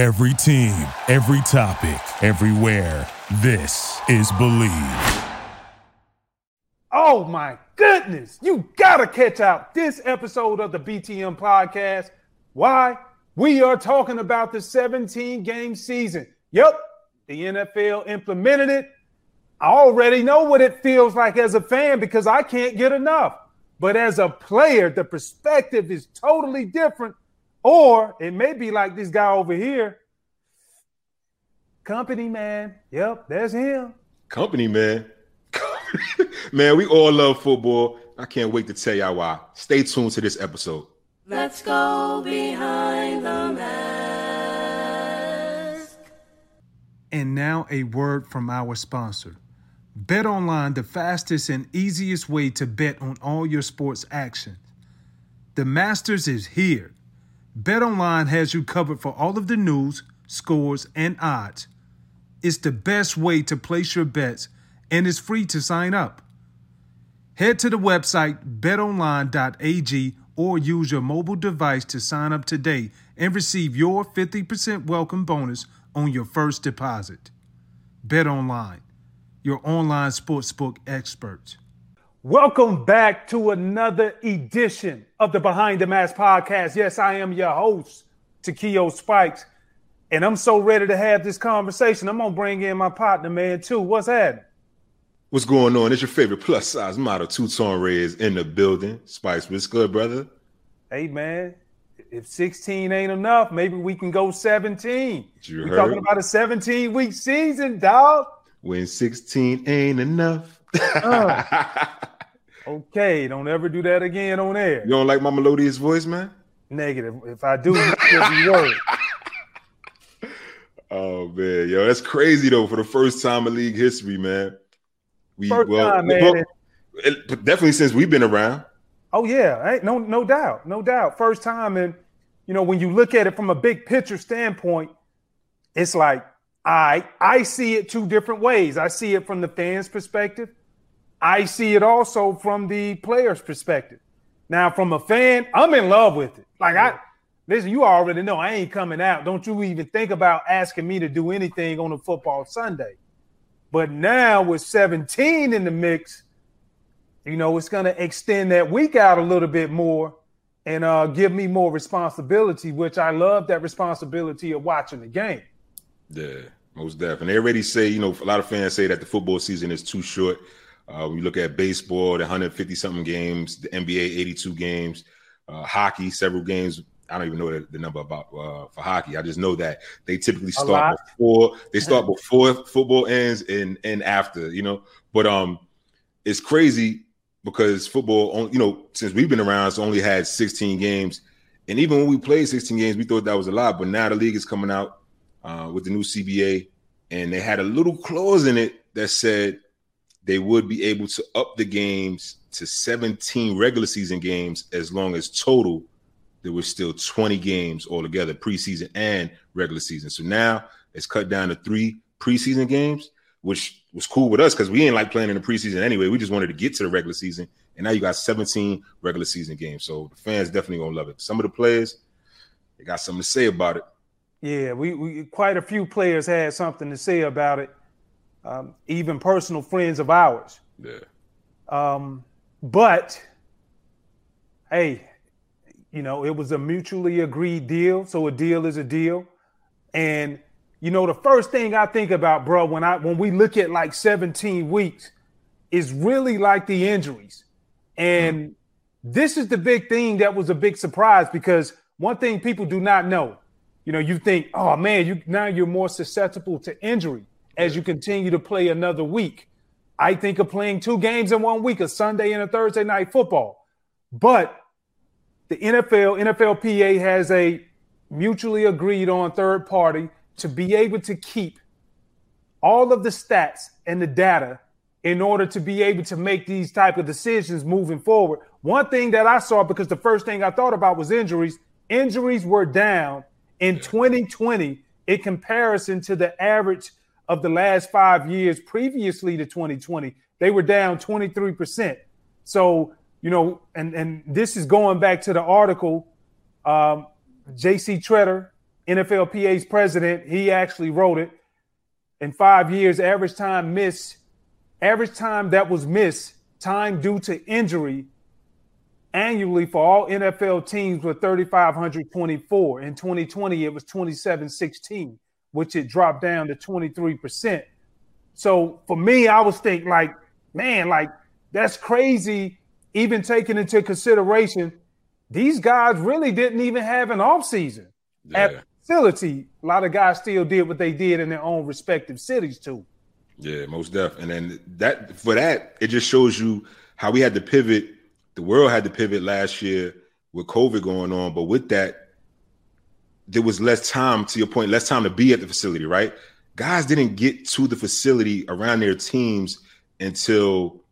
Every team, every topic, everywhere. This is Bleav. Oh my goodness. You got to catch out this episode of the BTM podcast. Why? We are talking about the 17 game season. Yep, the NFL implemented it. I already know what it feels like as a fan because I can't get enough. But as a player, the perspective is totally different. Or it may be like this guy over here. Company man. Yep, there's him. Company man. man, we all love football. I can't wait to tell y'all why. Stay tuned to this episode. Let's go behind the mask. And now a word from our sponsor. Bet online, the fastest and easiest way to bet on all your sports action. The Masters is here. Bet online has you covered for all of the news, scores, and odds. It's the best way to place your bets and it's free to sign up. Head to the website betonline.ag or use your mobile device to sign up today and receive your 50% welcome bonus on your first deposit. BetOnline, your online sportsbook experts. Welcome back to another edition of the Behind the Mask podcast. Yes, I am your host, Takeo Spikes, and I'm so ready to have this conversation. I'm gonna bring in my partner, man, too. What's happening? What's going on? It's your favorite plus size model, Two Tone Reds in the building. Spice, what's good, brother? Hey, man. If 16 ain't enough, maybe we can go 17. You We're talking about a 17 week season, dog. When 16 ain't enough. Uh. Okay, don't ever do that again on air. You don't like my melodious voice, man? Negative. If I do, you still be worried. Oh man, yo, that's crazy though. For the first time in league history, man. We First time, man. well, it- definitely since we've been around. Oh yeah, ain't no no doubt, no doubt. First time, and you know when you look at it from a big picture standpoint, it's like I I see it two different ways. I see it from the fans' perspective. I see it also from the players' perspective. Now, from a fan, I'm in love with it. Like I listen, you already know I ain't coming out. Don't you even think about asking me to do anything on a football Sunday. But now with 17 in the mix, you know, it's to extend that week out a little bit more and uh, give me more responsibility, which I love that responsibility of watching the game. Yeah, most definitely. They already say, you know, a lot of fans say that the football season is too short. Uh, when you look at baseball, the 150 something games, the NBA 82 games, uh, hockey, several games. I don't even know the, the number about uh, for hockey. I just know that they typically start before they start before football ends and and after, you know. But um, it's crazy because football, on- you know, since we've been around, it's only had 16 games, and even when we played 16 games, we thought that was a lot. But now the league is coming out uh, with the new CBA, and they had a little clause in it that said they would be able to up the games to 17 regular season games as long as total there was still 20 games altogether, preseason and regular season. So now it's cut down to three preseason games, which was cool with us because we ain't like playing in the preseason anyway. We just wanted to get to the regular season. And now you got 17 regular season games. So the fans definitely gonna love it. Some of the players, they got something to say about it. Yeah, we, we quite a few players had something to say about it, um, even personal friends of ours. Yeah. Um, but hey, you know, it was a mutually agreed deal. So a deal is a deal. And you know, the first thing I think about, bro, when I when we look at like 17 weeks, is really like the injuries. And this is the big thing that was a big surprise because one thing people do not know, you know, you think, oh man, you now you're more susceptible to injury as you continue to play another week. I think of playing two games in one week, a Sunday and a Thursday night football. But the NFL, NFLPA has a mutually agreed on third party to be able to keep all of the stats and the data in order to be able to make these type of decisions moving forward. One thing that I saw because the first thing I thought about was injuries. Injuries were down in 2020 in comparison to the average of the last 5 years previously to 2020. They were down 23%. So, you know, and and this is going back to the article um, JC Tretter NFLPA's president, he actually wrote it. In five years, average time missed, average time that was missed, time due to injury annually for all NFL teams were 3,524. In 2020, it was 2716, which it dropped down to 23%. So for me, I was thinking like, man, like that's crazy. Even taking into consideration, these guys really didn't even have an off season yeah. at the facility. A lot of guys still did what they did in their own respective cities too. Yeah, most def. And then that for that, it just shows you how we had to pivot. The world had to pivot last year with COVID going on, but with that, there was less time. To your point, less time to be at the facility, right? Guys didn't get to the facility around their teams until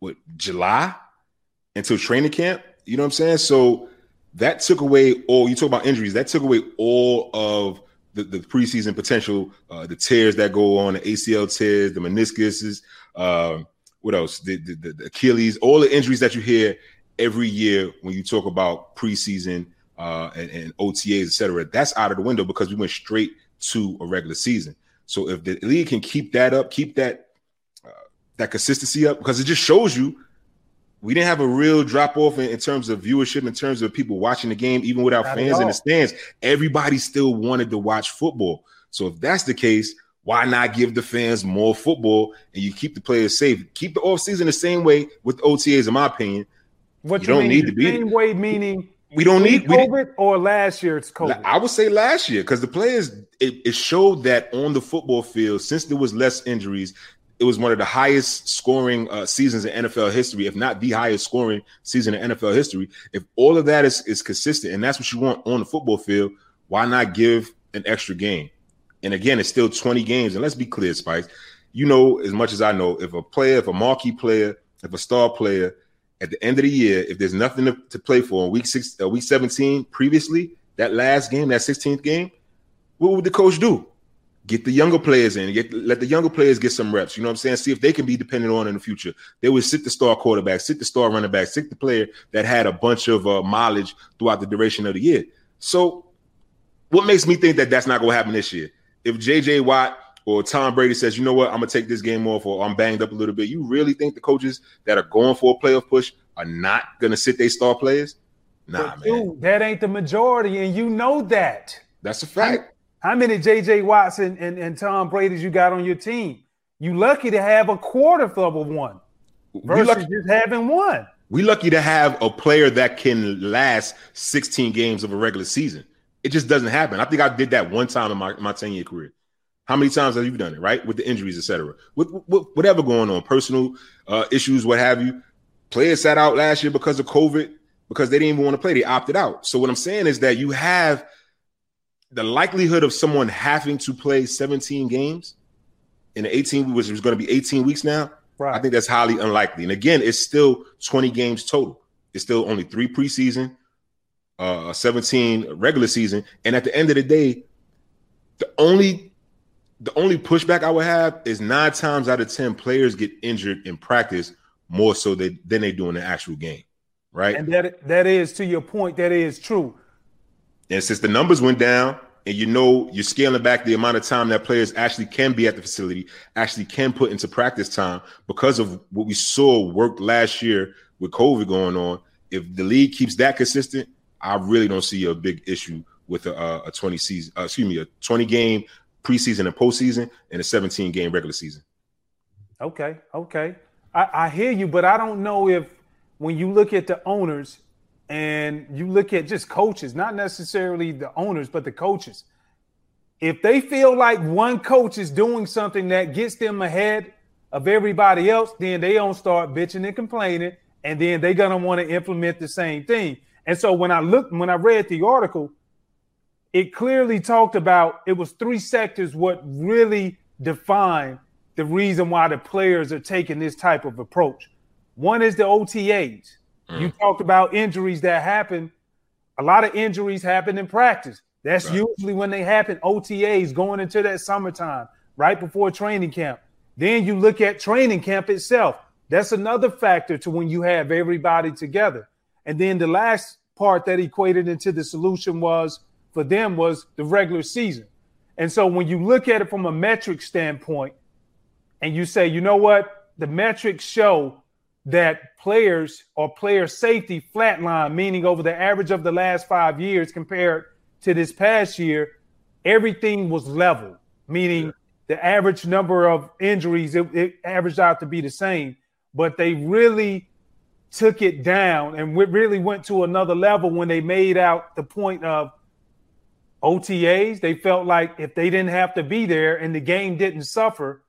what July, until training camp. You know what I'm saying? So that took away all. You talk about injuries. That took away all of the, the preseason potential, uh, the tears that go on, the ACL tears, the meniscuses, um, what else? The, the, the, Achilles, all the injuries that you hear every year when you talk about preseason uh, and, and OTAs, etc. That's out of the window because we went straight to a regular season. So if the league can keep that up, keep that uh, that consistency up, because it just shows you we didn't have a real drop off in, in, terms of viewership, in terms of people watching the game, even without Not fans in the stands. Everybody still wanted to watch football. So if that's the case, why not give the fans more football and you keep the players safe? Keep the off season the same way with OTAs, in my opinion. What you, you don't need to be same way, meaning we don't need COVID or last year it's COVID. I would say last year because the players it, it, showed that on the football field since there was less injuries, it was one of the highest scoring uh, seasons in NFL history, if not the highest scoring season in NFL history. If all of that is, is consistent and that's what you want on the football field, why not give an extra game? And again, it's still 20 games. And let's be clear, Spice, you know as much as I know, if a player, if a marquee player, if a star player, at the end of the year, if there's nothing to, to play for in week six, uh, week 17 previously, that last game, that 16th game, what would the coach do? get the younger players in, get let the younger players get some reps. You know what I'm saying? See if they can be dependent on in the future. They would sit the star quarterback, sit the star running back, sit the player that had a bunch of uh, mileage throughout the duration of the year. So, what makes me think that that's not going to happen this year? If J.J. Watt or Tom Brady says, you know what, I'm going to take this game off, or I'm banged up a little bit, you really think the coaches that are going for a playoff push are not going to sit their star players? Nah, but man. Dude, that ain't the majority, and you know that. That's a fact. How many JJ Watson and, and Tom Brady's you got on your team? You lucky to have a quarter of one versus lucky, just having one. We lucky to have a player that can last 16 games of a regular season. It just doesn't happen. I think I did that one time in my, my 10 year career. How many times have you done it, right? With the injuries, etc. With, with, whatever going on, personal uh, issues, what have you. Players sat out last year because of COVID because they didn't even want to play. They opted out. So what I'm saying is that you have the likelihood of someone having to play 17 games in 18 which is going to be 18 weeks now right. i think that's highly unlikely and again it's still 20 games total it's still only three preseason uh 17 regular season and at the end of the day the only the only pushback i would have is nine times out of ten players get injured in practice more so than they do in the actual game right and that that is to your point that is true and since the numbers went down, and you know you're scaling back the amount of time that players actually can be at the facility, actually can put into practice time because of what we saw worked last year with COVID going on. If the league keeps that consistent, I really don't see a big issue with a, a 20 season, uh, excuse me, a 20 game preseason and postseason and a 17 game regular season. Okay, okay, I, I hear you, but I don't know if when you look at the owners and you look at just coaches, not necessarily the owners, but the coaches. If they feel like one coach is doing something that gets them ahead of everybody else, then they don't start bitching and complaining, and then they're gonna want to implement the same thing. And so when I looked, when I read the article, it clearly talked about it was three sectors what really define the reason why the players are taking this type of approach. One is the OTAs. Mm. You talked about injuries that happen. A lot of injuries happen in practice. That's right. usually when they happen. OTAs going into that summertime, right before training camp. Then you look at training camp itself. That's another factor to when you have everybody together. And then the last part that equated into the solution was for them was the regular season. And so when you look at it from a metric standpoint and you say, you know what, the metrics show that players or player safety flatline, meaning over the average of the last five years compared to this past year, everything was level, meaning the average number of injuries, it, it averaged out to be the same. But they really took it down and really went to another level when they made out the point of OTAs. They felt like if they didn't have to be there and the game didn't suffer.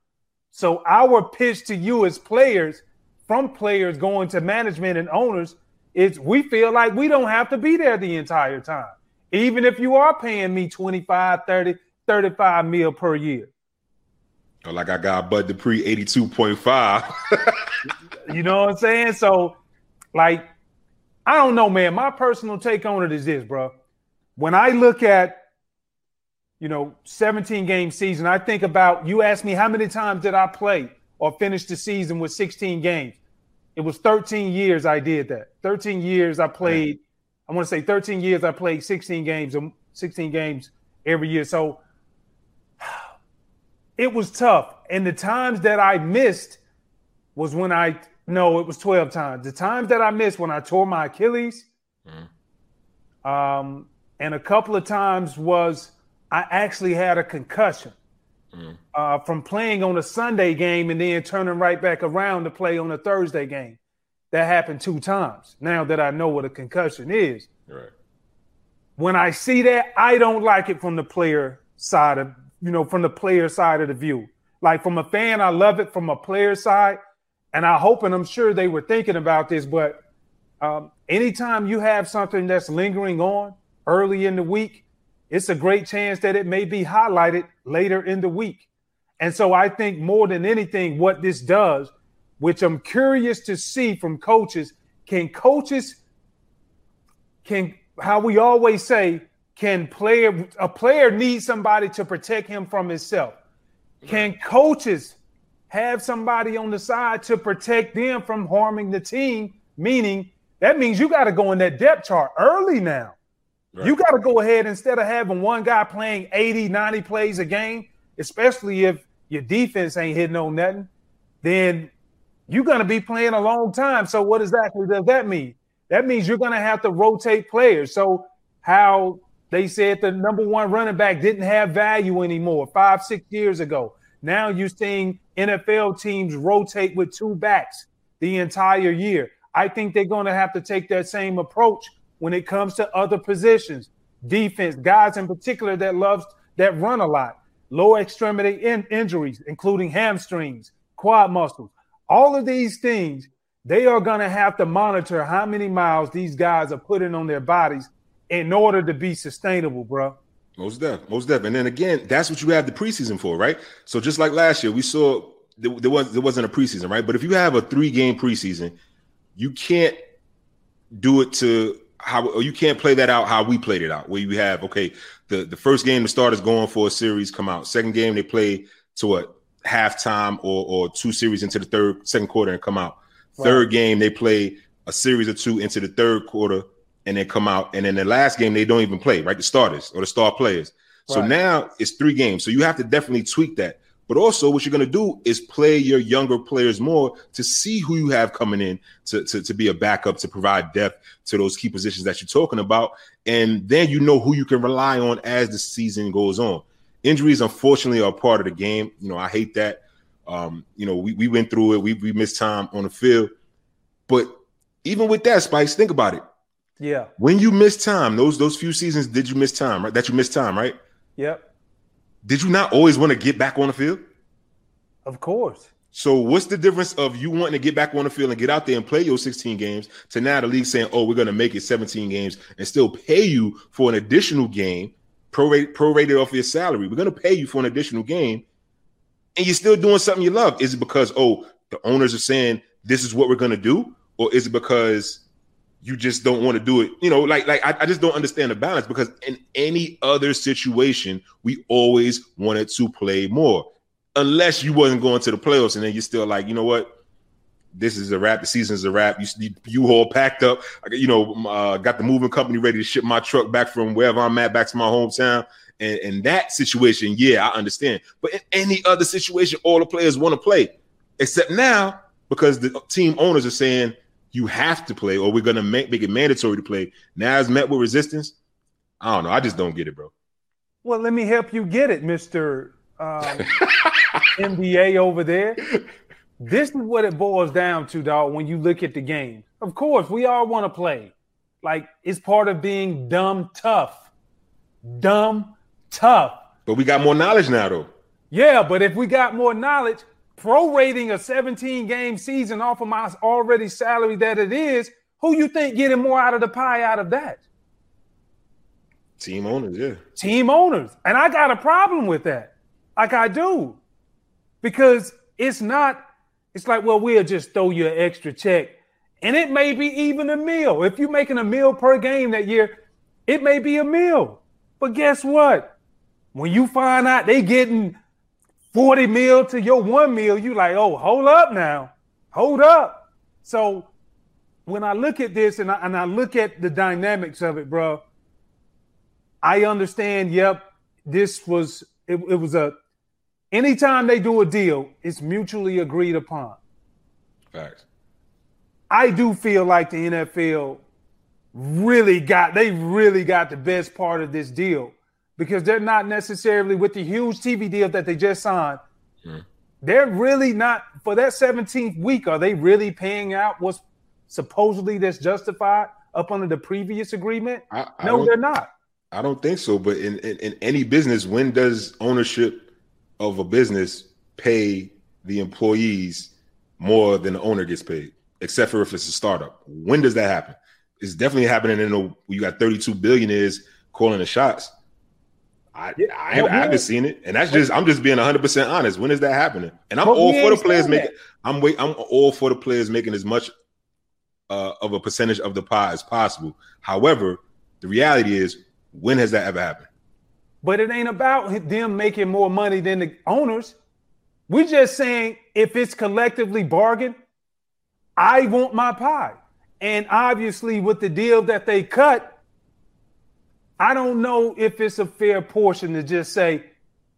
So our pitch to you as players, from players going to management and owners, is we feel like we don't have to be there the entire time. Even if you are paying me 25, 30, 35 mil per year. Like I got Bud Dupree 82.5. you know what I'm saying? So like, I don't know, man. My personal take on it is this, bro. When I look at, you know, 17 game season, I think about you asked me how many times did I play or finish the season with 16 games? It was 13 years I did that. 13 years I played. I want to say 13 years I played 16 games, um, 16 games every year. So it was tough. And the times that I missed was when I no, it was 12 times. The times that I missed when I tore my Achilles, mm. um, and a couple of times was I actually had a concussion mm. uh, from playing on a Sunday game and then turning right back around to play on a Thursday game. That happened two times. Now that I know what a concussion is, right. when I see that, I don't like it from the player side of you know from the player side of the view. Like from a fan, I love it. From a player side, and I hope and I'm sure they were thinking about this, but um, anytime you have something that's lingering on early in the week, it's a great chance that it may be highlighted later in the week. And so I think more than anything, what this does, which I'm curious to see from coaches, can coaches can how we always say, can player a player need somebody to protect him from himself? Can coaches have somebody on the side to protect them from harming the team. Meaning that means you got to go in that depth chart early now. Right. You got to go ahead instead of having one guy playing 80, 90 plays a game, especially if your defense ain't hitting on nothing, then you're going to be playing a long time. So what exactly does that mean? That means you're going to have to rotate players. So how they said the number one running back didn't have value anymore five, six years ago. Now you're seeing NFL teams rotate with two backs the entire year. I think they're going to have to take that same approach when it comes to other positions, defense, guys in particular that loves that run a lot, lower extremity in- injuries, including hamstrings, quad muscles. All of these things, they are going to have to monitor how many miles these guys are putting on their bodies in order to be sustainable, bro. Most def, most def. And then again, that's what you have the preseason for, right? So just like last year, we saw there, there was there wasn't a preseason, right? But if you have a three game preseason, you can't do it to how or you can't play that out how we played it out, where you have okay, the the first game the starters going for a series come out, second game they play to what halftime or or two series into the third second quarter and come out. Third game they play a series or two into the third quarter and then come out. And then the last game, they don't even play, right? The starters or the star players. So right. now it's three games. So you have to definitely tweak that. But also, what you're going to do is play your younger players more to see who you have coming in to, to, to be a backup to provide depth to those key positions that you're talking about. And then you know who you can rely on as the season goes on. Injuries, unfortunately, are part of the game. You know, I hate that. Um, you know, we, we went through it. We, we missed time on the field. But even with that, Spice, think about it. Yeah. When you miss time, those those few seasons, did you miss time? Right, that you missed time, right? Yep. Did you not always want to get back on the field? Of course. So what's the difference of you wanting to get back on the field and get out there and play your 16 games to now the league saying, "Oh, we're going to make it 17 games and still pay you for an additional game, prorate prorated off your salary. We're going to pay you for an additional game, and you're still doing something you love. Is it because oh the owners are saying this is what we're going to do, or is it because you just don't want to do it. You know, like like I, I, just don't understand the balance because in any other situation, we always wanted to play more. Unless you wasn't going to the playoffs and then you're still like, you know what? this is a wrap. The season's a wrap. You you all packed up. You know, uh, got the moving company ready to ship my truck back from wherever I'm at back to my hometown. And in that situation, yeah, I understand. But in any other situation, all the players want to play, except now because the team owners are saying you have to play, or we're gonna make, make it mandatory to play. Now it's met with resistance. I don't know. I just don't get it, bro. Well, let me help you get it, Mister um, NBA over there. This is what it boils down to, dog. When you look at the game, of course, we all want to play. Like it's part of being dumb tough, dumb tough. But we got more knowledge now, though. Yeah, but if we got more knowledge, prorating a 17 game season off of my already salary that it is, who you think getting more out of the pie out of that? Team owners, yeah. Team owners. And I got a problem with that. Like I do. Because it's not, it's like, well, we'll just throw you an extra check. And it may be even a meal. If you're making a meal per game that year, it may be a meal. But guess what? When you find out they getting 40 mil to your one mil, you like, oh, hold up now. Hold up. So when I look at this and I, and I look at the dynamics of it, bro, I understand. Yep, this was it, it was a anytime they do a deal, it's mutually agreed upon. Facts. I do feel like the NFL really got they really got the best part of this deal because they're not necessarily with the huge TV deal that they just signed. They're really not for that 17th week. Are they really paying out what's supposedly that's justified up under the previous agreement? I, I no, they're not. I don't think so. But in, in, in any business, when does ownership of a business pay the employees more than the owner gets paid? Except for if it's a startup. When does that happen? It's definitely happening in a you got 32 billionaires calling the shots. I, I, I haven't seen it, and that's just I'm just being 100 percent honest. When is that happening? And I'm But all for the players making. I'm wait. I'm all for the players making as much uh, of a percentage of the pie as possible. However, the reality is, when has that ever happened? But it ain't about them making more money than the owners. We're just saying if it's collectively bargained, I want my pie. And obviously, with the deal that they cut, I don't know if it's a fair portion to just say,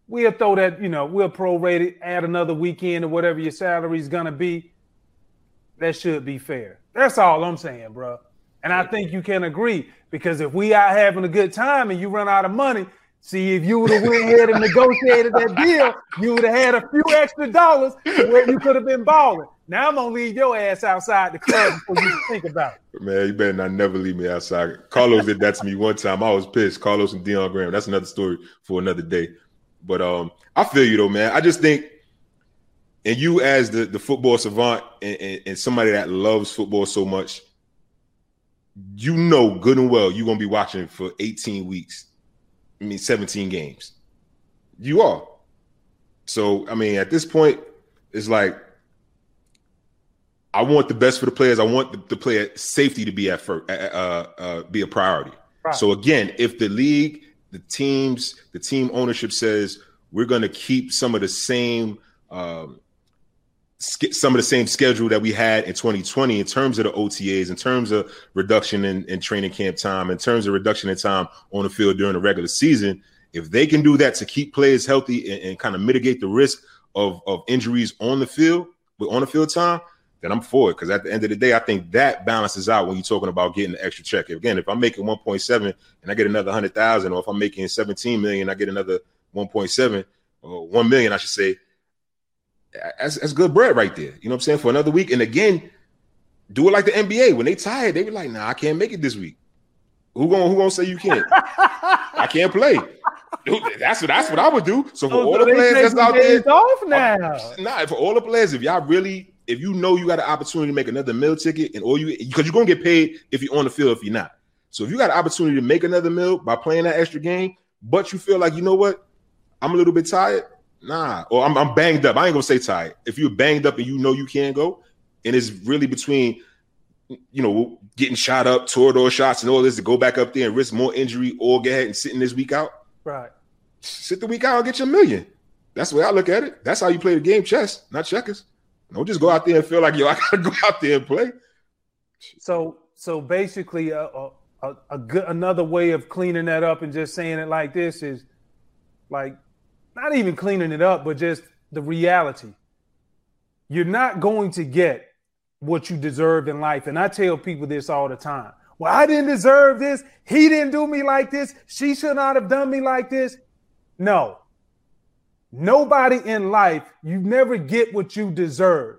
we'll throw that, you know, we'll prorate it, add another weekend or whatever your salary is going to be. That should be fair. That's all I'm saying, bro. And I think you can agree because if we are having a good time and you run out of money, see if you would have went ahead and negotiated that deal, you would have had a few extra dollars where you could have been balling. Now I'm gonna leave your ass outside the club before you think about it. Man, you better not never leave me outside. Carlos did that to me one time. I was pissed. Carlos and Dion Graham. That's another story for another day. But um, I feel you though, man. I just think, and you as the the football savant and, and, and somebody that loves football so much, you know good and well you're gonna be watching for 18 weeks. I mean, 17 games. You are. So I mean, at this point, it's like I want the best for the players. I want the, the player safety to be at first, uh, uh, be a priority. Right. So again, if the league, the teams, the team ownership says we're going to keep some of the same, um, sk- some of the same schedule that we had in 2020 in terms of the OTAs, in terms of reduction in, in training camp time, in terms of reduction in time on the field during the regular season. If they can do that to keep players healthy and, and kind of mitigate the risk of, of injuries on the field with on the field time, then I'm for it. Because at the end of the day, I think that balances out when you're talking about getting the extra check. Again, if I'm making 1.7 and I get another 100,000, or if I'm making 17 million, I get another 1.7 or 1 million, I should say, that's, that's good bread right there. You know what I'm saying? For another week. And again, do it like the NBA. When they tired, they be like, nah, I can't make it this week. Who gonna who gonna say you can't? I can't play. Dude, That's what that's what I would do. So for Oh, all the players that's out there, off now. Nah, for all the players, if y'all really, if you know you got an opportunity to make another meal ticket, and all you because you're gonna get paid if you're on the field, if you're not. So if you got an opportunity to make another meal by playing that extra game, but you feel like you know what, I'm a little bit tired, nah, or I'm, I'm banged up. I ain't gonna say tired. If you're banged up and you know you can't go, and it's really between, you know, getting shot up, Toradol shots, and all this to go back up there and risk more injury, or get ahead and sitting this week out Right. sit the week out and get your million. That's the way I look at it. That's how you play the game chess, not checkers. Don't just go out there and feel like yo, I gotta go out there and play. So so basically, a, a, a, good another way of cleaning that up and just saying it like this is like not even cleaning it up, but just the reality. You're not going to get what you deserve in life, and I tell people this all the time. Well, I didn't deserve this. He didn't do me like this. She should not have done me like this. No. Nobody in life, you never get what you deserve.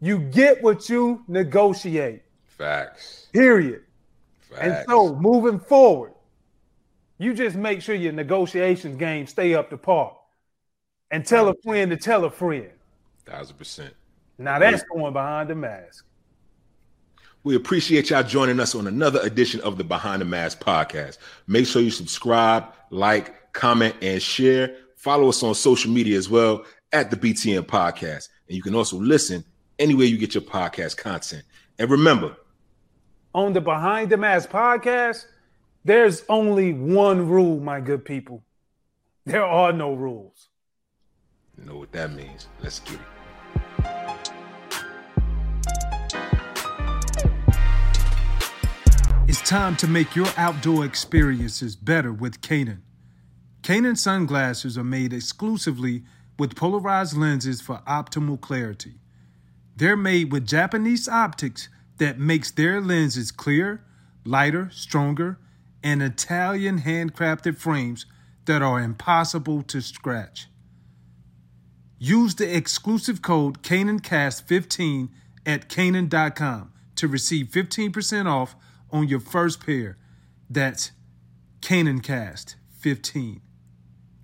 You get what you negotiate. Facts. Period. Facts. And so moving forward, you just make sure your negotiations game stay up to par. And tell a friend to tell a friend. thousand percent. Now that's going behind the mask. We appreciate y'all joining us on another edition of the Behind the Mask podcast. Make sure you subscribe, like, comment, and share. Follow us on social media as well at the BTM podcast. And you can also listen anywhere you get your podcast content. And remember, On the Behind the Mask podcast, there's only one rule, my good people. There are no rules. you know what that means. Let's get it. It's time to make your outdoor experiences better with Canon. Canon sunglasses are made exclusively with polarized lenses for optimal clarity. They're made with Japanese optics that makes their lenses clear, lighter, stronger, and Italian handcrafted frames that are impossible to scratch. Use the exclusive code CanonCast15 at Canon.com to receive 15% off on your first pair. That's CanonCast15.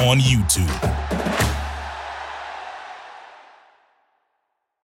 on YouTube.